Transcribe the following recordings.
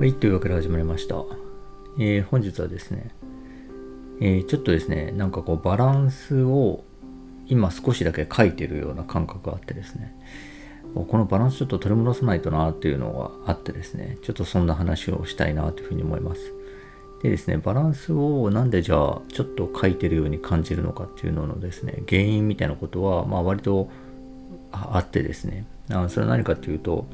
はい、というわけで始まりました。えー本日はですね、えーちょっとですね、なんかこうバランスを今少しだけ書いてるような感覚があってですね、このバランスちょっと取り戻さないとなっていうのがあってですね、ちょっとそんな話をしたいなというふうに思います。でですね、バランスをなんでじゃあちょっと書いてるように感じるのかっていうののですね、原因みたいなことは、まあ割とあってですね、あそれは何かっていうと、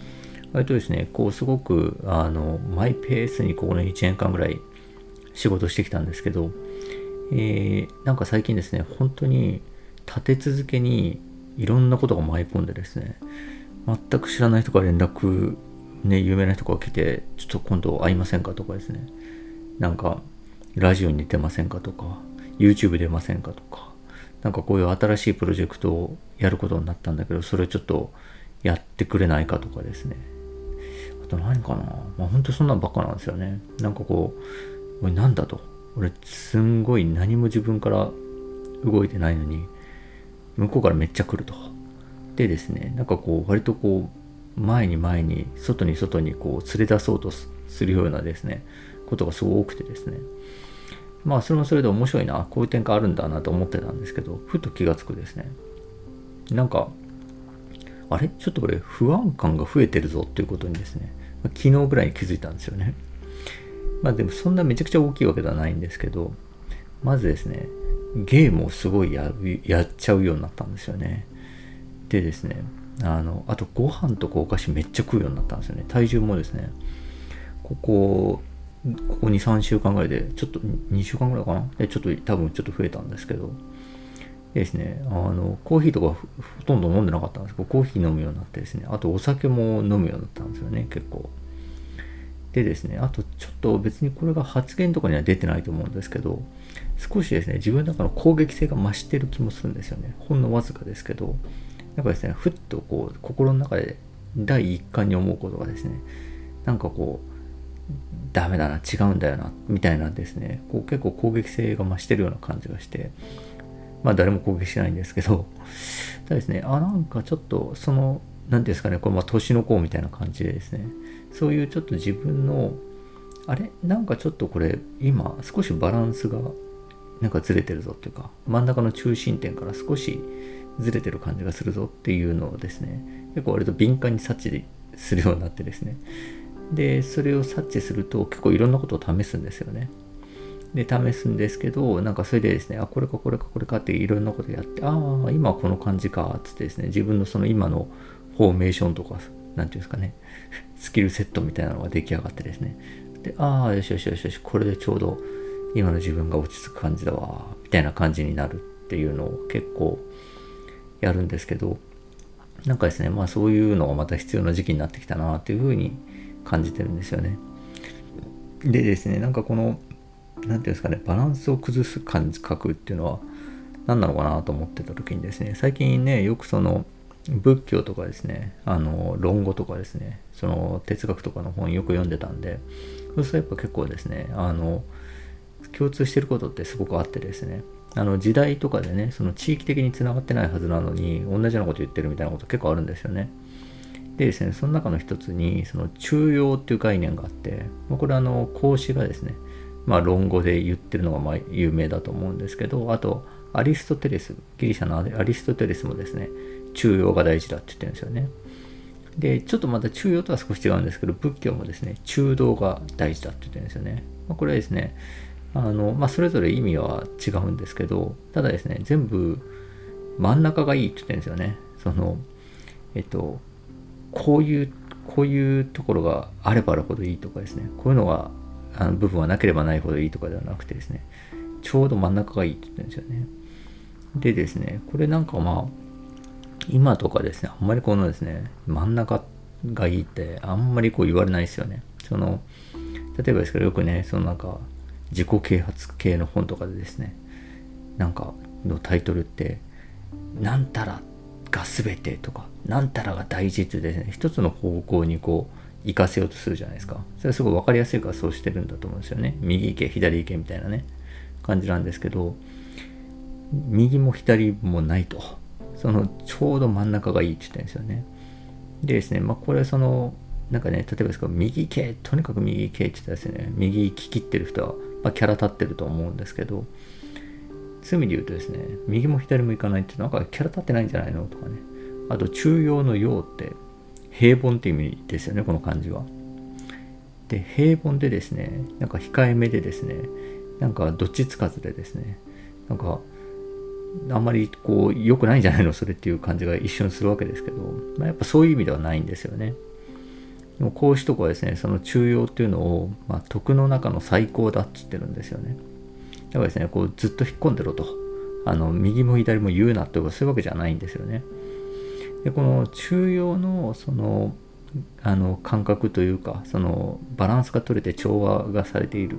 割とですね、こうすごくあのマイペースにここの1年間ぐらい仕事してきたんですけど、えーなんか最近ですね、本当に立て続けにいろんなことが舞い込んでですね、全く知らない人から連絡、ね、有名な人が来て、ちょっと今度会いませんかとかですね、なんか、ラジオに出ませんかとか、YouTube 出ませんかとか、なんかこういう新しいプロジェクトをやることになったんだけど、それをちょっとやってくれないかとかですね。あと何かなまあ本当そんなんばっかなんですよね。なんかこう、俺なんだと。俺すんごい何も自分から動いてないのに、向こうからめっちゃ来ると。でですね、なんかこう、割とこう、前に前に、外に外にこう、連れ出そうとするようなですね、ことがすごい多くてですね。まあ、それもそれで面白いな、こういう展開あるんだなと思ってたんですけど、ふと気がつくですね。なんか、あれ？ちょっとこれ不安感が増えてるぞっていうことにですね、ま昨日ぐらいに気づいたんですよね。まあでもそんなめちゃくちゃ大きいわけではないんですけど、まずですね、ゲームをすごいややっちゃうようになったんですよね。でですね、あの、あとご飯とかお菓子めっちゃ食うようになったんですよね。体重もですね、ここ、ここ2、3週間ぐらいで、ちょっと2週間ぐらいかな？で、ちょっと多分ちょっと増えたんですけど、ですね、あの、コーヒーとかほとんど飲んでなかったんですけど、コーヒー飲むようになってですね、あとお酒も飲むようになったんですよね、結構。でですね、あとちょっと別にこれが発言とかには出てないと思うんですけど、少しですね、自分の中の攻撃性が増してる気もするんですよね。ほんのわずかですけど、なんかですね、ふっとこう、心の中で第一感に思うことがですね、なんかこう、ダメだな、違うんだよな、みたいなんですね、こう結構攻撃性が増してるような感じがして、まあ誰も攻撃してないんですけど、ただですね、あ、なんかちょっとその、なんていうんですかね、これまあ年の子みたいな感じでですね、そういうちょっと自分の、あれ？なんかちょっとこれ、今少しバランスがなんかずれてるぞっていうか、真ん中の中心点から少しずれてる感じがするぞっていうのをですね、結構割と敏感に察知するようになってですね。で、それを察知すると結構いろんなことを試すんですよね。で、試すんですけど、なんかそれでですね、あ、これかこれかこれかっていろんなことやって、ああ、今この感じか、つってですね、自分のその今のフォーメーションとか、なんていうんですかね、スキルセットみたいなのが出来上がってですね、で、ああ、よしよしよしよし、これでちょうど今の自分が落ち着く感じだわ、みたいな感じになるっていうのを結構やるんですけど、なんかですね、まあそういうのがまた必要な時期になってきたなっていうふうに感じてるんですよね。でですね、なんかこの、なんていうんですかね、バランスを崩す感覚っていうのは何なのかなと思ってた時にですね、最近ね、よくその仏教とかですね、あの、論語とかですね、その哲学とかの本よく読んでたんで、そうするとやっぱ結構ですね、あの、共通してることってすごくあってですね、あの時代とかでね、その地域的につながってないはずなのに、同じようなこと言ってるみたいなこと結構あるんですよね。でですね、その中の一つに、その中庸っていう概念があって、まこれあの、孔子がですね、まあ論語で言ってるのがまあ有名だと思うんですけど、あと、アリストテレス、ギリシャのアリストテレスもですね、中庸が大事だって言ってるんですよね。で、ちょっとまた中庸とは少し違うんですけど、仏教もですね、中道が大事だって言ってるんですよね。まあ、これはですね、あの、まあ、それぞれ意味は違うんですけど、ただですね、全部真ん中がいいって言ってるんですよね。その、えっと、こういう、こういうところがあればあるほどいいとかですね、こういうのが、あの部分はなければないほどいいとかではなくてですね、ちょうど真ん中がいいって言ってるんですよね。でですね、これなんかまあ、今とかですね、あんまりこのですね、真ん中がいいってあんまりこう言われないですよね。その、例えばですけどよくね、そのなんか、自己啓発系の本とかでですね、なんかのタイトルって、なんたらが全てとか、なんたらが大事ってですね、一つの方向にこう、行かせようとするじゃないですか。それはすごい分かりやすいからそうしてるんだと思うんですよね。右行け、左行けみたいなね、感じなんですけど、右も左もないと。そのちょうど真ん中がいいって言ってんですよね。でですね、まあこれそのなんかね、例えばですけど、右系、とにかく右系って言ったらですね、右利ききってる人は、まあ、キャラ立ってると思うんですけど、そういう意味で言うとですね、右も左も行かないってなんかキャラ立ってないんじゃないのとかね。あと、中庸の陽って、平凡って意味ですよね、この漢字は。で、平凡でですね、なんか控えめでですね、なんかどっちつかずでですね、なんか、あんまりこう良くないんじゃないのそれっていう感じが一瞬するわけですけど、まあ、やっぱそういう意味ではないんですよね。でもこういう人はですね、その中庸っていうのを、まあ、徳の中の最高だっつってるんですよね。だからですね、こうずっと引っ込んでろと。あの、右も左も言うなってそういうわけじゃないんですよね。で、この中庸のその、あの感覚というか、そのバランスが取れて調和がされている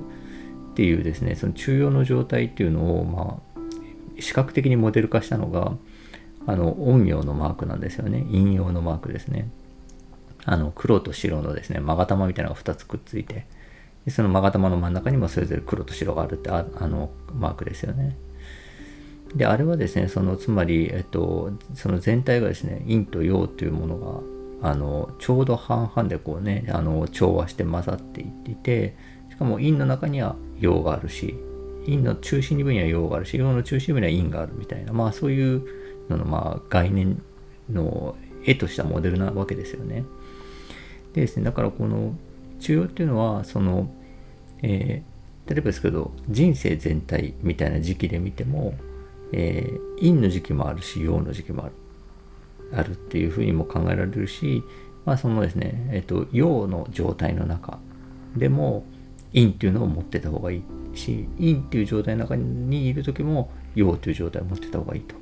っていうですね、その中庸の状態っていうのを、まあ、視覚的にモデル化したのが、あの、陰陽のマークなんですよね。陰陽のマークですね。あの黒と白のですね、勾玉みたいなのが2つくっついて、その勾玉の真ん中にもそれぞれ黒と白があるってああのマークですよね。で、あれはですね、そのつまり、えっと、その全体がですね、陰と陽というものが、あのちょうど半々でこうね、あの調和して混ざっていっていて、しかも陰の中には陽があるし、陰の中心部には陽があるし、陽の中心部には陰があるみたいな、まあそういうののまあ概念の絵としたモデルなわけですよね。でですね、だからこの中央っていうのは、その、えー、例えばですけど、人生全体みたいな時期で見ても、えー、陰の時期もあるし、陽の時期もある。あるっていうふうにも考えられるし、まあそのですね、えっ、ー、と、陽の状態の中でも、陰っていうのを持ってた方がいいし、陰っていう状態の中にいる時も、陽という状態を持ってた方がいいと。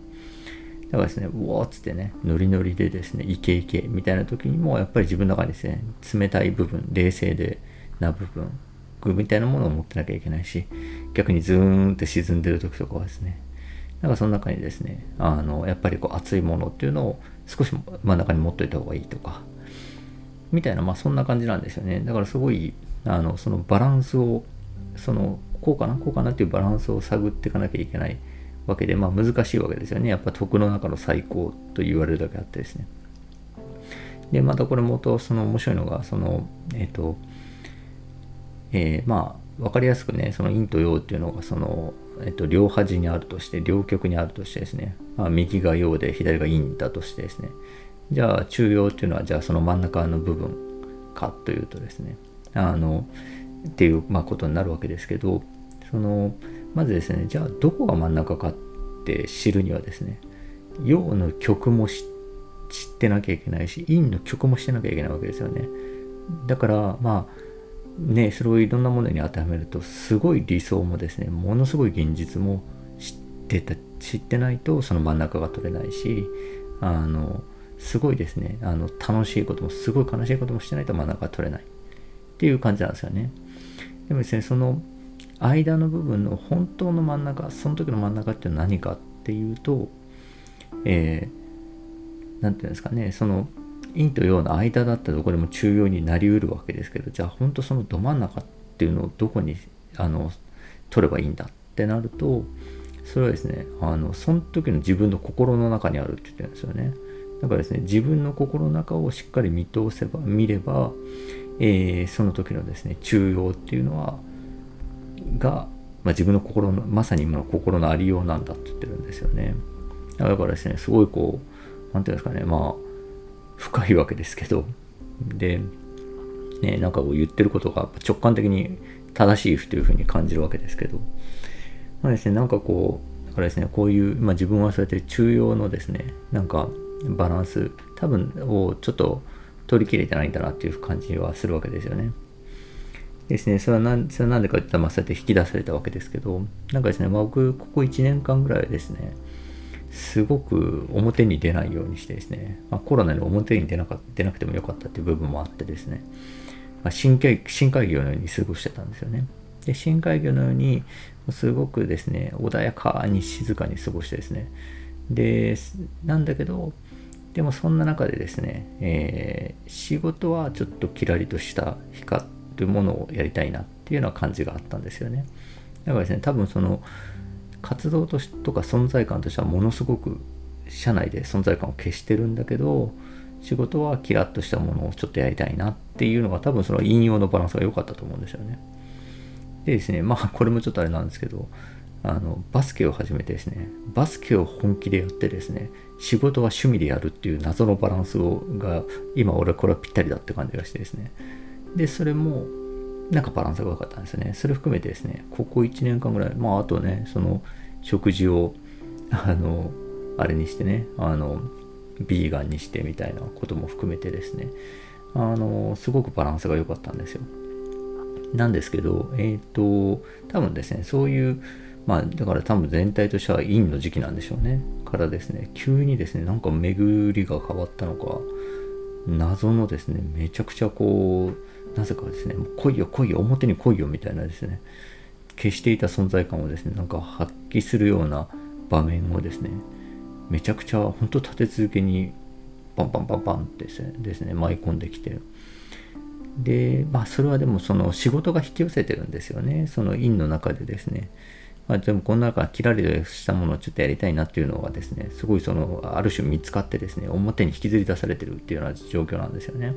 だからですね、うおーっつってね、ノリノリでですね、イケイケみたいな時にも、やっぱり自分の中にですね、冷たい部分、冷静でな部分、みたいなものを持ってなきゃいけないし、逆にズーンって沈んでる時とかはですね、なんかその中にですね、あの、やっぱりこう熱いものっていうのを少し真ん中に持っといた方がいいとか、みたいな、まあそんな感じなんですよね。だからすごい、あの、そのバランスを、その、こうかな、こうかなっていうバランスを探っていかなきゃいけない。わけで、まあ難しいわけですよね。やっぱ徳の中の最高と言われるだけあってですね。で、またこれもと、その面白いのが、その、えっ、ー、と、えー、まあ、わかりやすくね、その陰と陽っていうのが、その、えっ、と、両端にあるとして、両極にあるとしてですね、まあ、右が陽で左が陰だとしてですね、じゃあ中央っていうのは、じゃあその真ん中の部分かというとですね、あの、っていう、まあ、ことになるわけですけど、その、まずですね、じゃあどこが真ん中かって知るにはですね、陽の曲も知ってなきゃいけないし、陰の曲もしてなきゃいけないわけですよね。だから、まあ、ね、それをいろんなものに当てはめると、すごい理想もですね、ものすごい現実も知ってた、知ってないとその真ん中が取れないし、あの、すごいですね、あの、楽しいことも、すごい悲しいこともしてないと真ん中が取れないっていう感じなんですよね。でもですね、その、間の部分の本当の真ん中その時の真ん中って何かっていうとえー、て言うんですかねその陰と陽の間だったらどこでも中央になりうるわけですけどじゃあ本当そのど真ん中っていうのをどこにあの取ればいいんだってなるとそれはですねあのその時の自分の心の中にあるって言ってるんですよね。だからですね自分の心の中をしっかり見通せば見れば、えー、その時のですね中央っていうのはが、まあ、自分の心のまさに今の心のありようなんだって言ってるんですよね。だからですねすごいこう何て言うんですかねまあ深いわけですけど。でねなんかこう言ってることが直感的に正しいというふうに感じるわけですけど。まあですねなんかこうだからですねこういう、まあ、自分はそうやって中庸のですねなんかバランス多分をちょっと取り切れてないんだなっていう感じはするわけですよね。ですね、それはなんそれはなんでかって言ったら、まあ、そうやって引き出されたわけですけど、なんかですね、まあ、僕、ここ1年間ぐらいですね、すごく表に出ないようにしてですね、まあ、コロナで表に出なか出なくてもよかったっていう部分もあってですね、まあ、深海深海魚のように過ごしてたんですよね。で、深海魚のように、すごくですね、穏やかに静かに過ごしてですね、で、なんだけど、でもそんな中でですね、えー、仕事はちょっとキラリとした光っというものをやりたいなっていうような感じがあったんですよね。だからですね、多分その活動としとか存在感としてはものすごく社内で存在感を消してるんだけど、仕事はキラッとしたものをちょっとやりたいなっていうのが多分その引用のバランスが良かったと思うんですよね。でですね、まあこれもちょっとあれなんですけど、あのバスケを始めてですね、バスケを本気でやってですね、仕事は趣味でやるっていう謎のバランスをが今俺これはぴったりだって感じがしてですね。で、それもなんかバランスが良かったんですね。それ含めてですね、ここ1年間ぐらい、まああとね、その食事を、あの、あれにしてね、あの、ビーガンにしてみたいなことも含めてですね、あの、すごくバランスが良かったんですよ。なんですけど、えっ、ー、と、多分ですね、そういう、まあ、だから多分全体としては陰の時期なんでしょうね。からですね、急にですね、なんか巡りが変わったのか、謎のですね、めちゃくちゃこう、なぜかですね、もう来いよ来いよ、表に来いよみたいなですね、消していた存在感をですね、なんか発揮するような場面をですね、めちゃくちゃ本当立て続けにバンバンバンバンってですね、舞い込んできて、で、まあそれはでもその仕事が引き寄せてるんですよね、その陰の中でですね。まあ、でもこの中キラリとしたものをちょっとやりたいなっていうのがですねすごいそのある種見つかってですね表に引きずり出されてるっていうような状況なんですよね。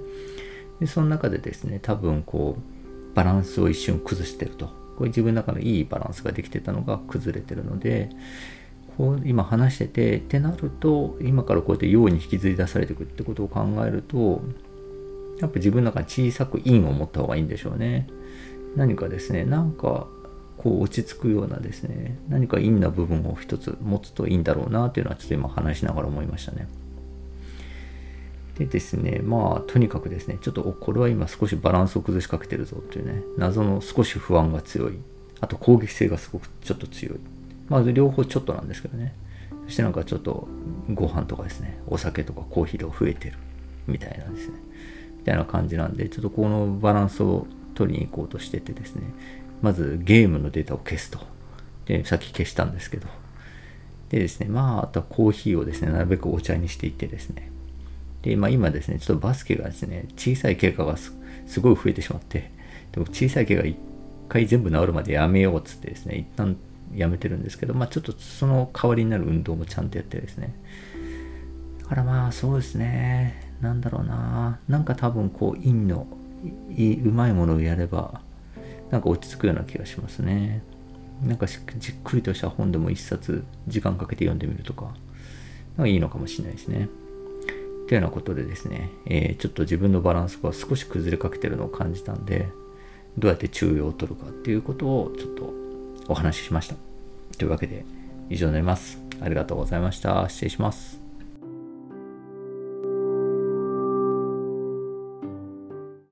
でその中でですね多分こうバランスを一瞬崩してると。これ自分の中のいいバランスができてたのが崩れてるのでこう今話しててってなると今からこうやって陽に引きずり出されていくってことを考えるとやっぱ自分の中に小さく陰を持った方がいいんでしょうね。何かですねなんかこう落ち着くようなですね何か陰な部分を一つ持つといいんだろうなっていうのはちょっと今話しながら思いましたね。でですねまあとにかくですねちょっとこれは今少しバランスを崩しかけてるぞっていうね謎の少し不安が強いあと攻撃性がすごくちょっと強いまあ両方ちょっとなんですけどねそしてなんかちょっとご飯とかですねお酒とかコーヒー量増えてるみたいなんですねみたいな感じなんでちょっとこのバランスを取りに行こうとしててですねまずゲームのデータを消すと。で、さっき消したんですけど。でですね、まあ、あとはコーヒーをですね、なるべくお茶にしていってですね。で、まあ今ですね、ちょっとバスケがですね、小さい怪我がすごい増えてしまって、でも小さい怪我一回全部治るまでやめようっつってですね、一旦やめてるんですけど、まあちょっとその代わりになる運動もちゃんとやってですね。だからまあそうですね、なんだろうな、なんか多分こう、陰のいいうまいものをやれば、なんか落ち着くような気がしますね。なんかじっくりとした本でも一冊時間かけて読んでみるとか、なんかいいのかもしれないですね。というようなことでですね、えー、ちょっと自分のバランスが少し崩れかけてるのを感じたんで、どうやって注意を取るかっていうことをちょっとお話ししました。というわけで以上になります。ありがとうございました。失礼します。